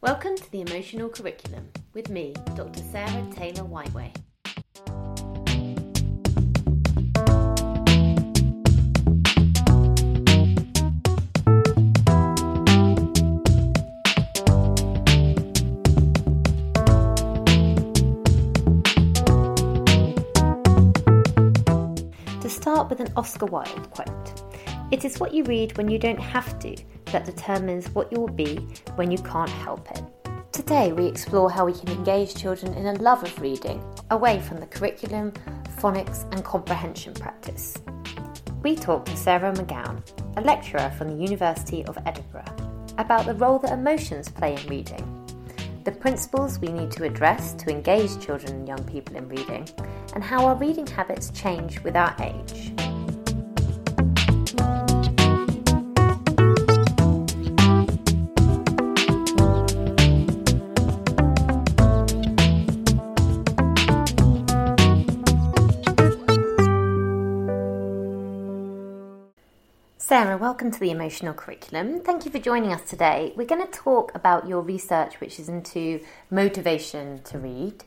Welcome to the Emotional Curriculum with me, Dr. Sarah Taylor Whiteway. To start with an Oscar Wilde quote It is what you read when you don't have to that determines what you will be when you can't help it. Today, we explore how we can engage children in a love of reading away from the curriculum, phonics, and comprehension practice. We talk to Sarah McGeown, a lecturer from the University of Edinburgh, about the role that emotions play in reading, the principles we need to address to engage children and young people in reading, and how our reading habits change with our age. Sarah, welcome to the Emotional Curriculum. Thank you for joining us today. We're going to talk about your research, which is into motivation to read.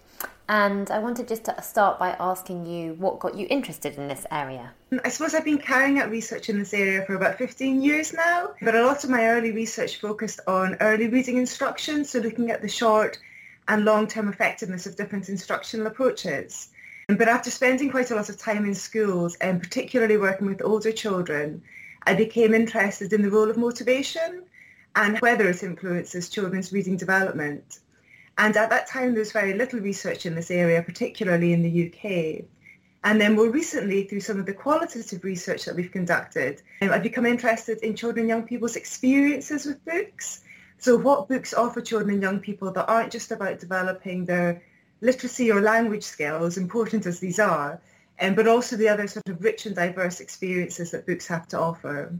And I wanted just to start by asking you what got you interested in this area. Um, I suppose I've been carrying out research in this area for about 15 years now, but a lot of my early research focused on early reading instruction, so looking at the short and long-term effectiveness of different instructional approaches. But after spending quite a lot of time in schools, and particularly working with older children, I became interested in the role of motivation and whether it influences children's reading development. And at that time, there was very little research in this area, particularly in the UK. And then more recently, through some of the qualitative research that we've conducted, um, I've become interested in children and young people's experiences with books. So what books offer children and young people that aren't just about developing their literacy or language skills, important as these are, um, but also the other sort of rich and diverse experiences that books have to offer.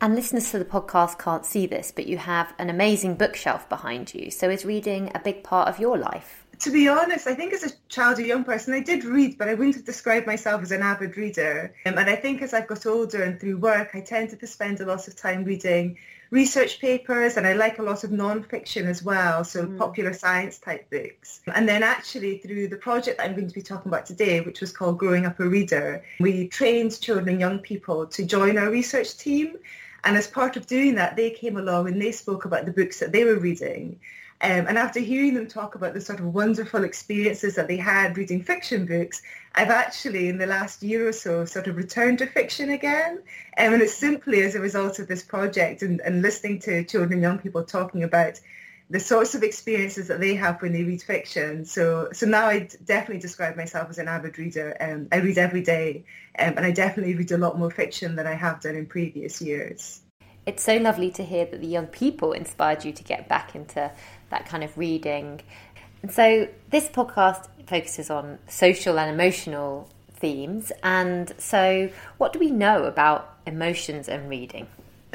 And listeners to the podcast can't see this, but you have an amazing bookshelf behind you. So is reading a big part of your life? To be honest, I think as a child or young person, I did read, but I wouldn't have described myself as an avid reader. Um, and I think as I've got older and through work, I tended to spend a lot of time reading research papers and I like a lot of non-fiction as well, so mm. popular science type books. And then actually through the project that I'm going to be talking about today, which was called Growing Up a Reader, we trained children and young people to join our research team. And as part of doing that, they came along and they spoke about the books that they were reading. Um, and after hearing them talk about the sort of wonderful experiences that they had reading fiction books, I've actually, in the last year or so, sort of returned to fiction again. Um, and it's simply as a result of this project and, and listening to children and young people talking about the sorts of experiences that they have when they read fiction. So, so now I definitely describe myself as an avid reader. Um, I read every day, um, and I definitely read a lot more fiction than I have done in previous years. It's so lovely to hear that the young people inspired you to get back into that kind of reading. And so this podcast focuses on social and emotional themes. And so, what do we know about emotions and reading?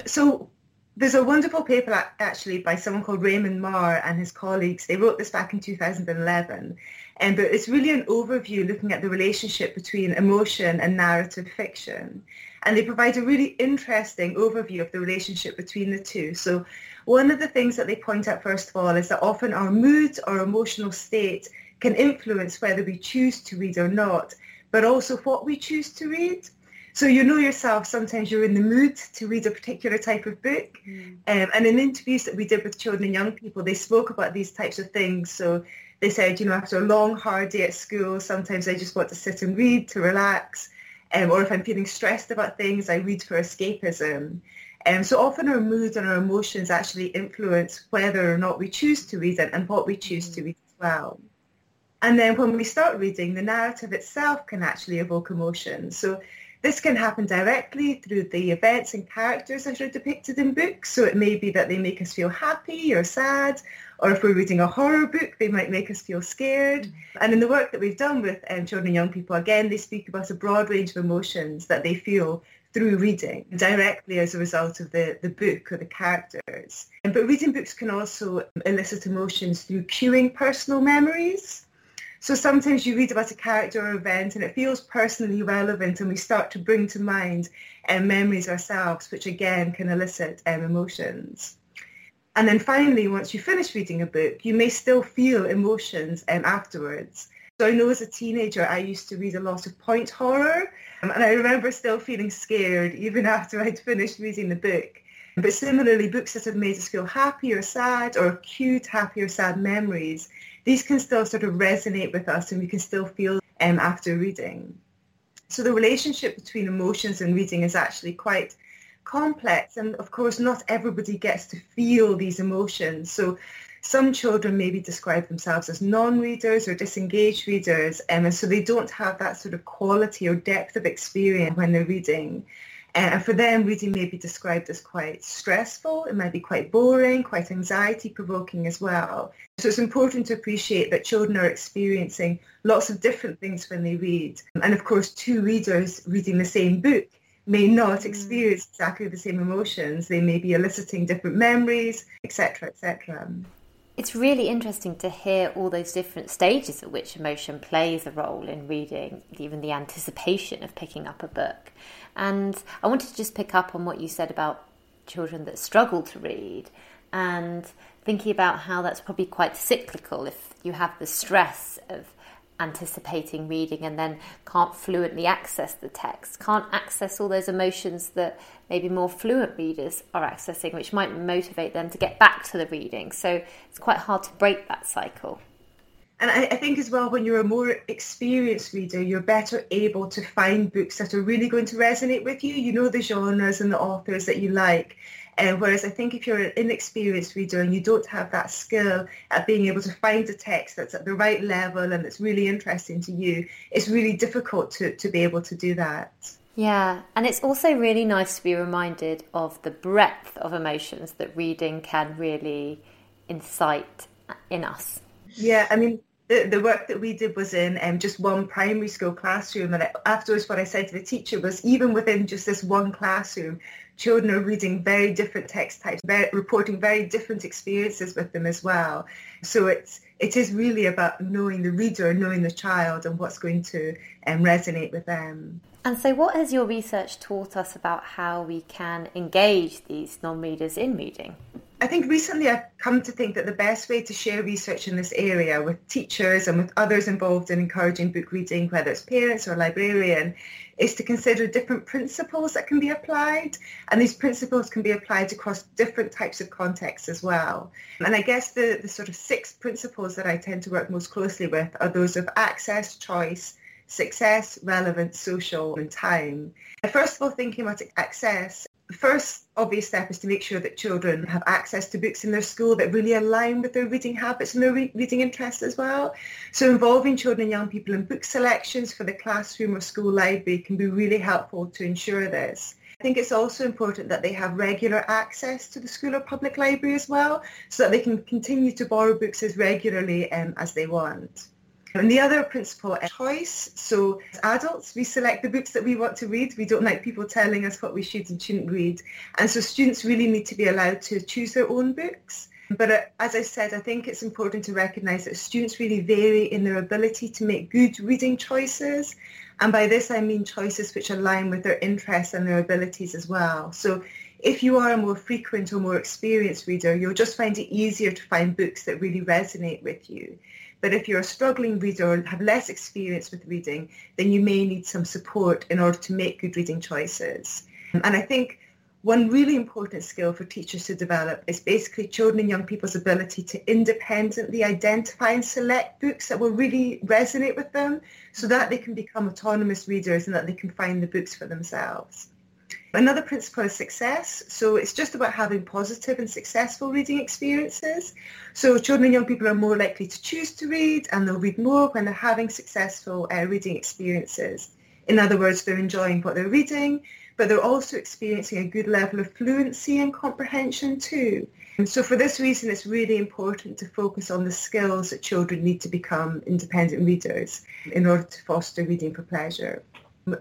So, there's a wonderful paper actually by someone called Raymond Mar and his colleagues. They wrote this back in 2011. And um, but it's really an overview looking at the relationship between emotion and narrative fiction. And they provide a really interesting overview of the relationship between the two. So one of the things that they point out first of all is that often our mood or emotional state can influence whether we choose to read or not, but also what we choose to read. So you know yourself, sometimes you're in the mood to read a particular type of book. Mm. Um, and in interviews that we did with children and young people, they spoke about these types of things. So they said, you know, after a long, hard day at school, sometimes I just want to sit and read to relax. Um, or if I'm feeling stressed about things, I read for escapism. Um, so often our moods and our emotions actually influence whether or not we choose to read it and what we choose to mm. read as well. And then when we start reading, the narrative itself can actually evoke emotions. So this can happen directly through the events and characters that are depicted in books. So it may be that they make us feel happy or sad, or if we're reading a horror book, they might make us feel scared. And in the work that we've done with um, children and young people, again, they speak about a broad range of emotions that they feel through reading directly as a result of the, the book or the characters. But reading books can also elicit emotions through cueing personal memories. So sometimes you read about a character or event and it feels personally relevant and we start to bring to mind um, memories ourselves, which again can elicit um, emotions. And then finally, once you finish reading a book, you may still feel emotions um, afterwards. So I know as a teenager, I used to read a lot of point horror. Um, and I remember still feeling scared even after I'd finished reading the book. But similarly, books that have made us feel happy or sad or cute happy or sad memories, these can still sort of resonate with us and we can still feel um, after reading. So the relationship between emotions and reading is actually quite complex. And of course, not everybody gets to feel these emotions. So some children maybe describe themselves as non-readers or disengaged readers, um, and so they don't have that sort of quality or depth of experience when they're reading. And for them, reading may be described as quite stressful. It might be quite boring, quite anxiety provoking as well. So it's important to appreciate that children are experiencing lots of different things when they read. And of course, two readers reading the same book may not mm. experience exactly the same emotions. They may be eliciting different memories, etc., etc. It's really interesting to hear all those different stages at which emotion plays a role in reading, even the anticipation of picking up a book. And I wanted to just pick up on what you said about children that struggle to read and thinking about how that's probably quite cyclical if you have the stress of anticipating reading and then can't fluently access the text, can't access all those emotions that maybe more fluent readers are accessing, which might motivate them to get back to the reading. So it's quite hard to break that cycle. And I, I, think as well, when you're a more experienced reader, you're better able to find books that are really going to resonate with you. You know the genres and the authors that you like. Whereas I think if you're an inexperienced reader and you don't have that skill at being able to find a text that's at the right level and that's really interesting to you, it's really difficult to, to be able to do that. Yeah, and it's also really nice to be reminded of the breadth of emotions that reading can really incite in us. Yeah, I mean, the, the work that we did was in um, just one primary school classroom. And afterwards, what I said to the teacher was even within just this one classroom, children are reading very different text types, very, reporting very different experiences with them as well. So it's it is really about knowing the reader, knowing the child, and what's going to um, resonate with them. And so, what has your research taught us about how we can engage these non-readers in reading? I think recently I've come to think that the best way to share research in this area with teachers and with others involved in encouraging book reading, whether it's parents or librarian, is to consider different principles that can be applied. And these principles can be applied across different types of contexts as well. And I guess the, the sort of six principles that I tend to work most closely with are those of access, choice, success, relevance, social, and time. First of all, thinking about access, the first obvious step is to make sure that children have access to books in their school that really align with their reading habits and their re- reading interests as well. So involving children and young people in book selections for the classroom or school library can be really helpful to ensure this. I think it's also important that they have regular access to the school or public library as well so that they can continue to borrow books as regularly um, as they want. And the other principle is choice. So as adults, we select the books that we want to read. We don't like people telling us what we should and shouldn't read. And so students really need to be allowed to choose their own books. But uh, as I said, I think it's important to recognise that students really vary in their ability to make good reading choices. And by this, I mean choices which align with their interests and their abilities as well. So if you are a more frequent or more experienced reader, you'll just find it easier to find books that really resonate with you. But if you're a struggling reader or have less experience with reading, then you may need some support in order to make good reading choices. And I think one really important skill for teachers to develop is basically children and young people's ability to independently identify and select books that will really resonate with them so that they can become autonomous readers and that they can find the books for themselves. Another principle is success. So it's just about having positive and successful reading experiences. So children and young people are more likely to choose to read and they'll read more when they're having successful uh, reading experiences. In other words, they're enjoying what they're reading, but they're also experiencing a good level of fluency and comprehension too. And so for this reason, it's really important to focus on the skills that children need to become independent readers in order to foster reading for pleasure.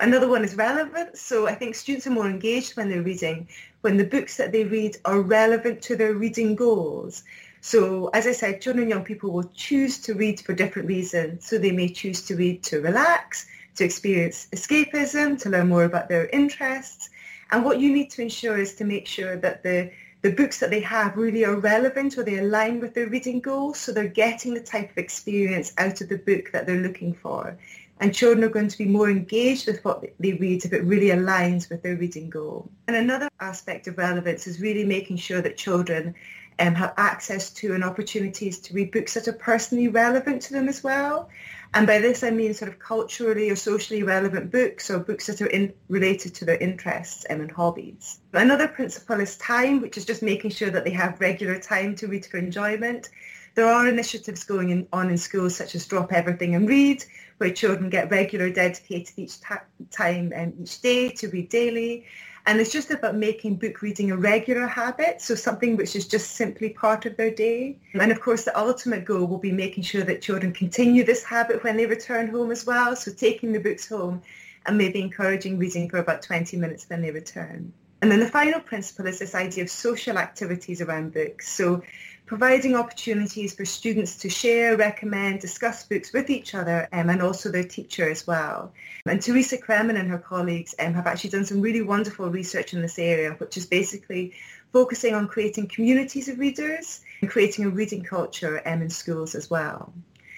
Another one is relevance. So I think students are more engaged when they're reading, when the books that they read are relevant to their reading goals. So as I said, children and young people will choose to read for different reasons. So they may choose to read to relax, to experience escapism, to learn more about their interests. And what you need to ensure is to make sure that the the books that they have really are relevant or they align with their reading goals. So they're getting the type of experience out of the book that they're looking for. And children are going to be more engaged with what they read if it really aligns with their reading goal. And another aspect of relevance is really making sure that children um, have access to and opportunities to read books that are personally relevant to them as well. And by this I mean sort of culturally or socially relevant books or books that are in, related to their interests and hobbies. Another principle is time, which is just making sure that they have regular time to read for enjoyment. There are initiatives going in, on in schools such as Drop Everything and Read, where children get regular dedicated each ta- time and each day to read daily. And it's just about making book reading a regular habit, so something which is just simply part of their day. And of course, the ultimate goal will be making sure that children continue this habit when they return home as well. So taking the books home and maybe encouraging reading for about 20 minutes when they return. And then the final principle is this idea of social activities around books. So providing opportunities for students to share, recommend, discuss books with each other um, and also their teacher as well. And Teresa Cremin and her colleagues um, have actually done some really wonderful research in this area, which is basically focusing on creating communities of readers and creating a reading culture um, in schools as well.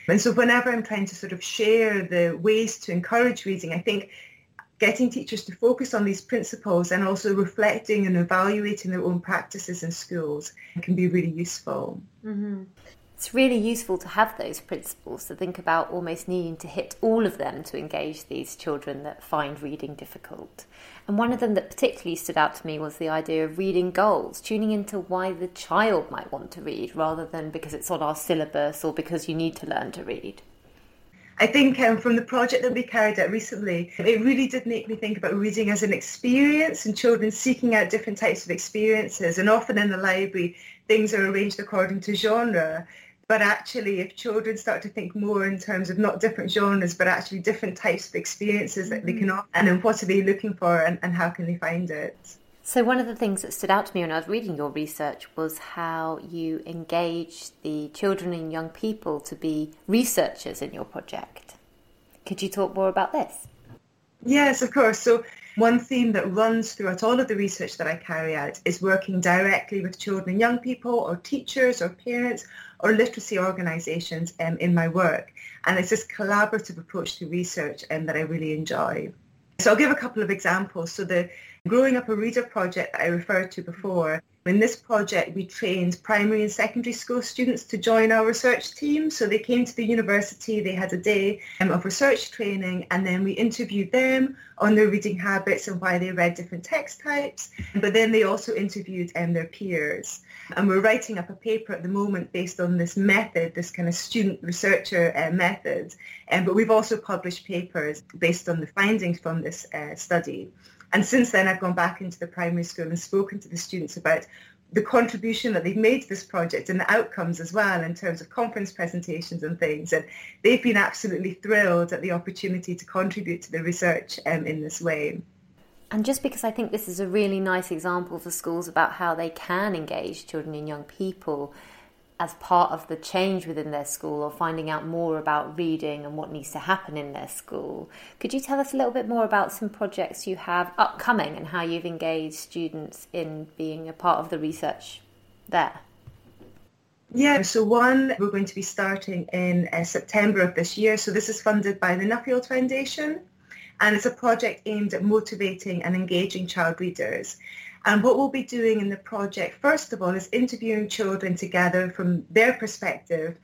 And so whenever I'm trying to sort of share the ways to encourage reading, I think getting teachers to focus on these principles and also reflecting and evaluating their own practices in schools can be really useful. Mm-hmm. It's really useful to have those principles to think about almost needing to hit all of them to engage these children that find reading difficult. And one of them that particularly stood out to me was the idea of reading goals, tuning into why the child might want to read rather than because it's on our syllabus or because you need to learn to read. I think um, from the project that we carried out recently, it really did make me think about reading as an experience and children seeking out different types of experiences. And often in the library, things are arranged according to genre. But actually, if children start to think more in terms of not different genres, but actually different types of experiences that mm-hmm. they can offer, and then what are they looking for and, and how can they find it? So, one of the things that stood out to me when I was reading your research was how you engage the children and young people to be researchers in your project. Could you talk more about this? Yes, of course. So, one theme that runs throughout all of the research that I carry out is working directly with children and young people or teachers or parents or literacy organisations um, in my work. And it's this collaborative approach to research um, that I really enjoy. So I'll give a couple of examples. So the Growing Up a Reader project that I referred to before, in this project we trained primary and secondary school students to join our research team. So they came to the university, they had a day um, of research training and then we interviewed them on their reading habits and why they read different text types. But then they also interviewed um, their peers. And we're writing up a paper at the moment based on this method, this kind of student researcher uh, method. Um, but we've also published papers based on the findings from this uh, study. And since then, I've gone back into the primary school and spoken to the students about the contribution that they've made to this project and the outcomes as well in terms of conference presentations and things. And they've been absolutely thrilled at the opportunity to contribute to the research um, in this way. And just because I think this is a really nice example for schools about how they can engage children and young people as part of the change within their school or finding out more about reading and what needs to happen in their school. Could you tell us a little bit more about some projects you have upcoming and how you've engaged students in being a part of the research there? Yeah, so one we're going to be starting in uh, September of this year. So this is funded by the Nuffield Foundation and it's a project aimed at motivating and engaging child readers. And what we'll be doing in the project, first of all, is interviewing children together from their perspective,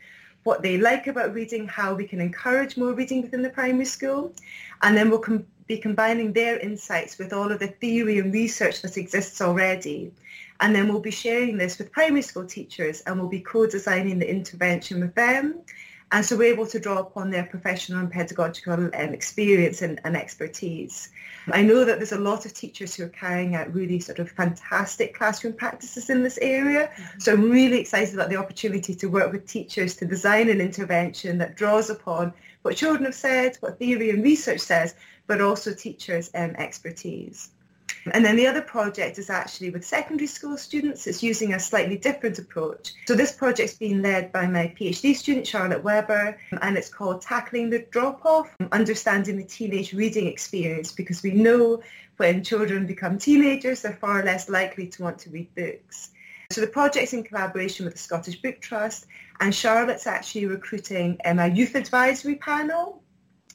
what they like about reading, how we can encourage more reading within the primary school. And then we'll com- be combining their insights with all of the theory and research that exists already. And then we'll be sharing this with primary school teachers and we'll be co-designing the intervention with them. And so we're able to draw upon their professional and pedagogical um, experience and, and, expertise. I know that there's a lot of teachers who are carrying out really sort of fantastic classroom practices in this area. Mm-hmm. So I'm really excited about the opportunity to work with teachers to design an intervention that draws upon what children have said, what theory and research says, but also teachers' um, expertise. And then the other project is actually with secondary school students. It's using a slightly different approach. So this project's been led by my PhD student, Charlotte Webber, and it's called Tackling the Drop-Off, Understanding the Teenage Reading Experience, because we know when children become teenagers, they're far less likely to want to read books. So the project's in collaboration with the Scottish Book Trust and Charlotte's actually recruiting um, a youth advisory panel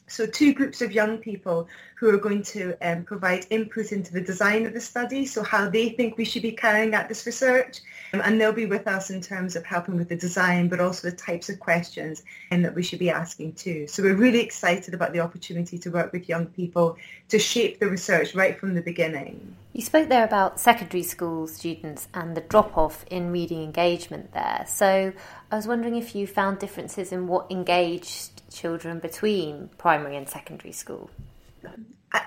so two groups of young people who are going to um, provide input into the design of the study, so how they think we should be carrying out this research. Um, and they'll be with us in terms of helping with the design, but also the types of questions um, that we should be asking too. So we're really excited about the opportunity to work with young people to shape the research right from the beginning. You spoke there about secondary school students and the drop-off in reading engagement there. So I was wondering if you found differences in what engaged children between primary and secondary school?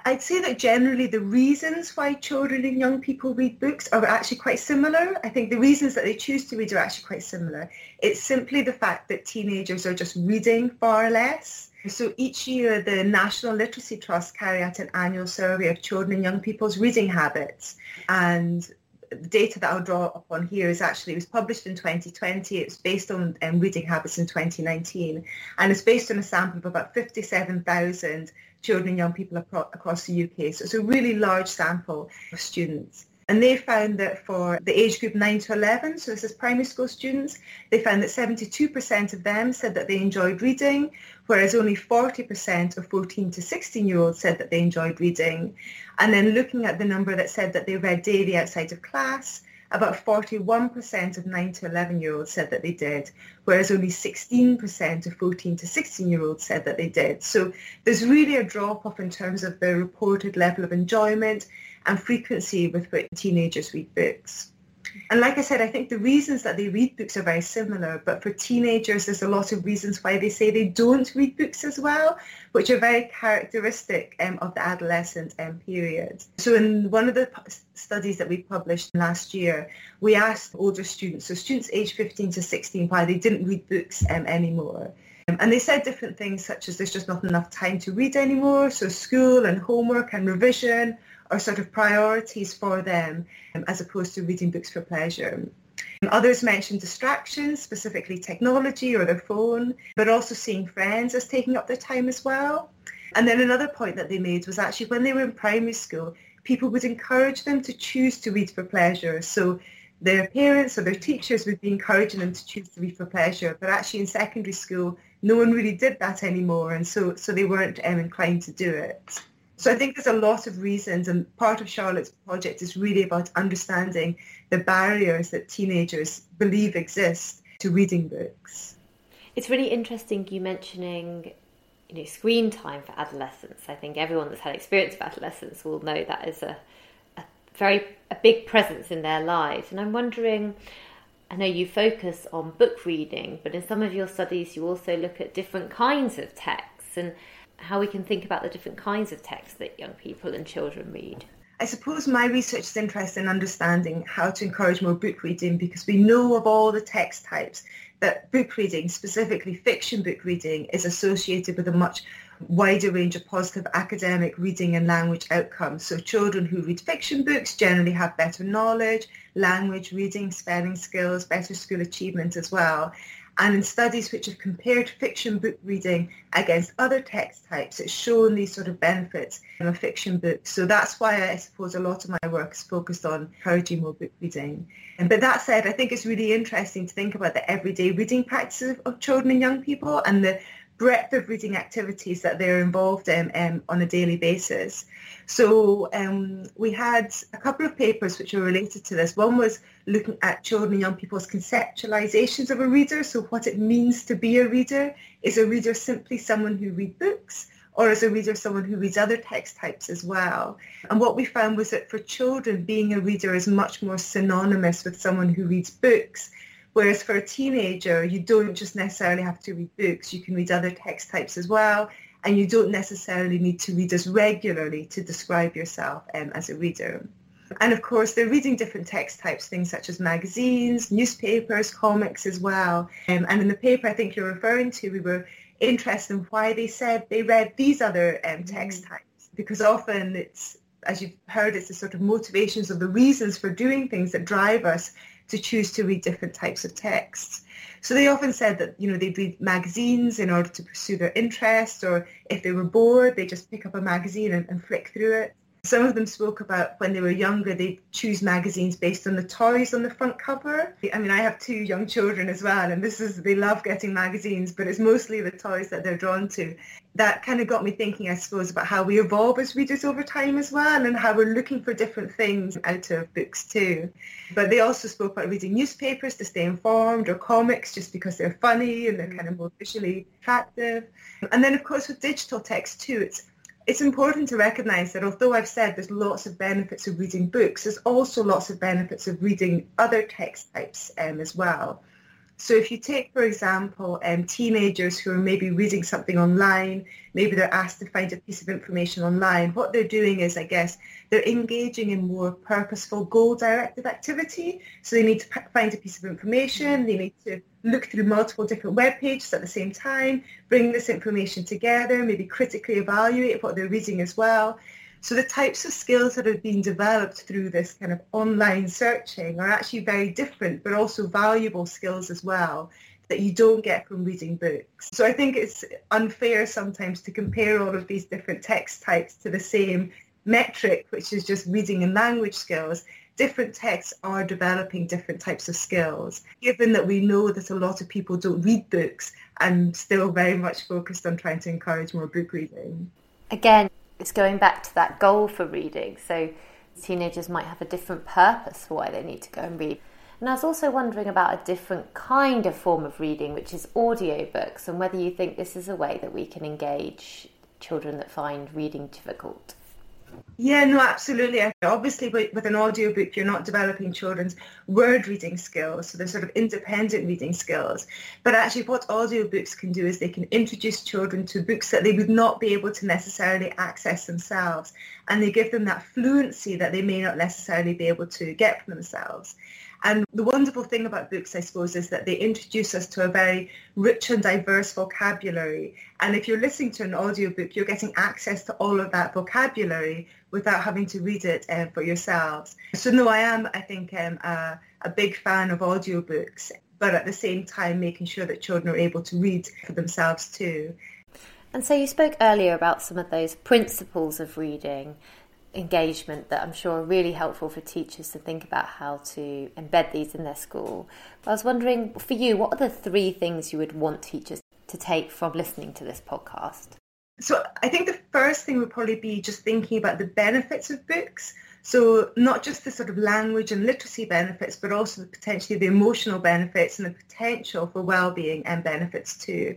I'd say that generally the reasons why children and young people read books are actually quite similar. I think the reasons that they choose to read are actually quite similar. It's simply the fact that teenagers are just reading far less. So each year the National Literacy Trust carry out an annual survey of children and young people's reading habits. And the data that I'll draw upon here is actually, it was published in 2020. It's based on um, reading habits in 2019. And it's based on a sample of about 57,000 children and young people across the UK. So it's a really large sample of students. And they found that for the age group 9 to 11, so this is primary school students, they found that 72% of them said that they enjoyed reading, whereas only 40% of 14 to 16 year olds said that they enjoyed reading. And then looking at the number that said that they read daily outside of class, about 41% of 9 to 11 year olds said that they did, whereas only 16% of 14 to 16 year olds said that they did. So there's really a drop off in terms of the reported level of enjoyment and frequency with which teenagers read books. And like I said, I think the reasons that they read books are very similar, but for teenagers, there's a lot of reasons why they say they don't read books as well, which are very characteristic um, of the adolescent um, period. So in one of the studies that we published last year, we asked older students, so students aged 15 to 16, why they didn't read books um, anymore. Um, and they said different things such as there's just not enough time to read anymore, so school and homework and revision are sort of priorities for them um, as opposed to reading books for pleasure. Others mentioned distractions, specifically technology or their phone, but also seeing friends as taking up their time as well. And then another point that they made was actually when they were in primary school, people would encourage them to choose to read for pleasure. So their parents or their teachers would be encouraging them to choose to read for pleasure. But actually in secondary school, no one really did that anymore. And so, so they weren't um, inclined to do it. So I think there's a lot of reasons and part of Charlotte's project is really about understanding the barriers that teenagers believe exist to reading books. It's really interesting you mentioning you know, screen time for adolescents. I think everyone that's had experience of adolescence will know that is a, a very a big presence in their lives. And I'm wondering, I know you focus on book reading, but in some of your studies you also look at different kinds of texts and how we can think about the different kinds of texts that young people and children read. I suppose my research is interested in understanding how to encourage more book reading because we know of all the text types that book reading, specifically fiction book reading, is associated with a much wider range of positive academic reading and language outcomes. So children who read fiction books generally have better knowledge, language, reading, spelling skills, better school achievement as well. And in studies which have compared fiction book reading against other text types, it's shown these sort of benefits in a fiction book. So that's why I suppose a lot of my work is focused on encouraging more book reading. But that said, I think it's really interesting to think about the everyday reading practices of children and young people and the breadth of reading activities that they're involved in um, on a daily basis. So um, we had a couple of papers which were related to this. One was looking at children and young people's conceptualizations of a reader, so what it means to be a reader. Is a reader simply someone who reads books? Or is a reader someone who reads other text types as well? And what we found was that for children, being a reader is much more synonymous with someone who reads books Whereas for a teenager, you don't just necessarily have to read books. You can read other text types as well. And you don't necessarily need to read as regularly to describe yourself um, as a reader. And of course, they're reading different text types, things such as magazines, newspapers, comics as well. Um, and in the paper I think you're referring to, we were interested in why they said they read these other um, text mm. types. Because often it's, as you've heard, it's the sort of motivations or the reasons for doing things that drive us to choose to read different types of texts. So they often said that, you know, they'd read magazines in order to pursue their interests, or if they were bored, they'd just pick up a magazine and, and flick through it. Some of them spoke about when they were younger, they choose magazines based on the toys on the front cover. I mean, I have two young children as well, and this is, they love getting magazines, but it's mostly the toys that they're drawn to. That kind of got me thinking, I suppose, about how we evolve as readers over time as well, and how we're looking for different things out of books too. But they also spoke about reading newspapers to stay informed or comics just because they're funny and they're mm. kind of more visually attractive. And then, of course, with digital text too, it's it's important to recognise that although I've said there's lots of benefits of reading books, there's also lots of benefits of reading other text types um, as well. So if you take, for example, um, teenagers who are maybe reading something online, maybe they're asked to find a piece of information online, what they're doing is, I guess, they're engaging in more purposeful, goal-directed activity. So they need to find a piece of information, they need to look through multiple different web pages at the same time, bring this information together, maybe critically evaluate what they're reading as well. So the types of skills that have been developed through this kind of online searching are actually very different, but also valuable skills as well that you don't get from reading books. So I think it's unfair sometimes to compare all of these different text types to the same metric, which is just reading and language skills. Different texts are developing different types of skills. Given that we know that a lot of people don't read books and still very much focused on trying to encourage more book reading. Again, it's going back to that goal for reading. So teenagers might have a different purpose for why they need to go and read. And I was also wondering about a different kind of form of reading, which is audiobooks, and whether you think this is a way that we can engage children that find reading difficult. Yeah, no, absolutely. Obviously, with an audiobook, you're not developing children's word reading skills, so they're sort of independent reading skills. But actually, what audiobooks can do is they can introduce children to books that they would not be able to necessarily access themselves, and they give them that fluency that they may not necessarily be able to get for themselves. And the wonderful thing about books, I suppose, is that they introduce us to a very rich and diverse vocabulary. And if you're listening to an audiobook, you're getting access to all of that vocabulary without having to read it uh, for yourselves. So no, I am, I think, um, a, a big fan of audiobooks, but at the same time making sure that children are able to read for themselves too. And so you spoke earlier about some of those principles of reading engagement that I'm sure are really helpful for teachers to think about how to embed these in their school. But I was wondering, for you, what are the three things you would want teachers to take from listening to this podcast? So I think the first thing would probably be just thinking about the benefits of books. So not just the sort of language and literacy benefits, but also potentially the emotional benefits and the potential for well-being and benefits too.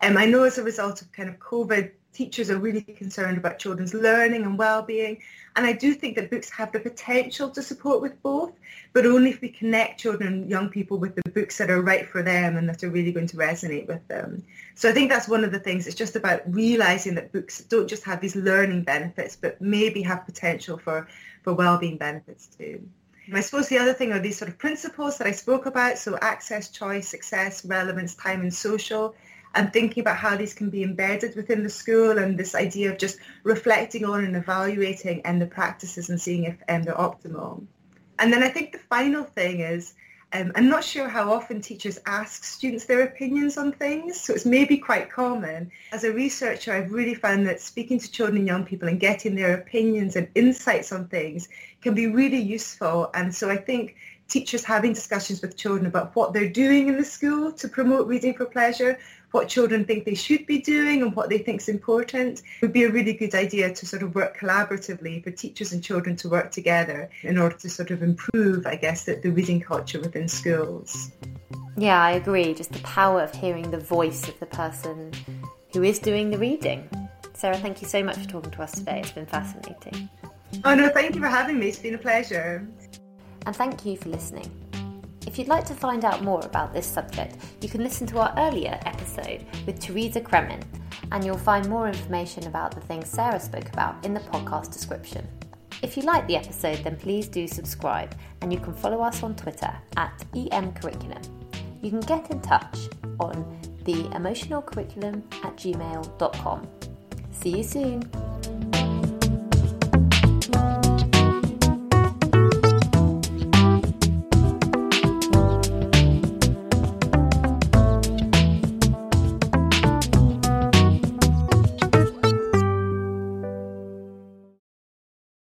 Um, I know as a result of kind of COVID, teachers are really concerned about children's learning and well-being. And I do think that books have the potential to support with both, but only if we connect children and young people with the books that are right for them and that are really going to resonate with them. So I think that's one of the things. It's just about realizing that books don't just have these learning benefits, but maybe have potential for, for well-being benefits too. I suppose the other thing are these sort of principles that I spoke about. So access, choice, success, relevance, time and social and thinking about how these can be embedded within the school and this idea of just reflecting on and evaluating and the practices and seeing if um, they're optimal. And then I think the final thing is um, I'm not sure how often teachers ask students their opinions on things, so it's maybe quite common. As a researcher, I've really found that speaking to children and young people and getting their opinions and insights on things can be really useful. And so I think teachers having discussions with children about what they're doing in the school to promote reading for pleasure, what children think they should be doing and what they think is important would be a really good idea to sort of work collaboratively for teachers and children to work together in order to sort of improve, I guess, the, the reading culture within schools. Yeah, I agree. Just the power of hearing the voice of the person who is doing the reading. Sarah, thank you so much for talking to us today. It's been fascinating. Oh no, thank you for having me. It's been a pleasure. And thank you for listening. If you'd like to find out more about this subject, you can listen to our earlier episode with Teresa Cremin, and you'll find more information about the things Sarah spoke about in the podcast description. If you like the episode, then please do subscribe, and you can follow us on Twitter at EM Curriculum. You can get in touch on the emotional curriculum at gmail.com. See you soon.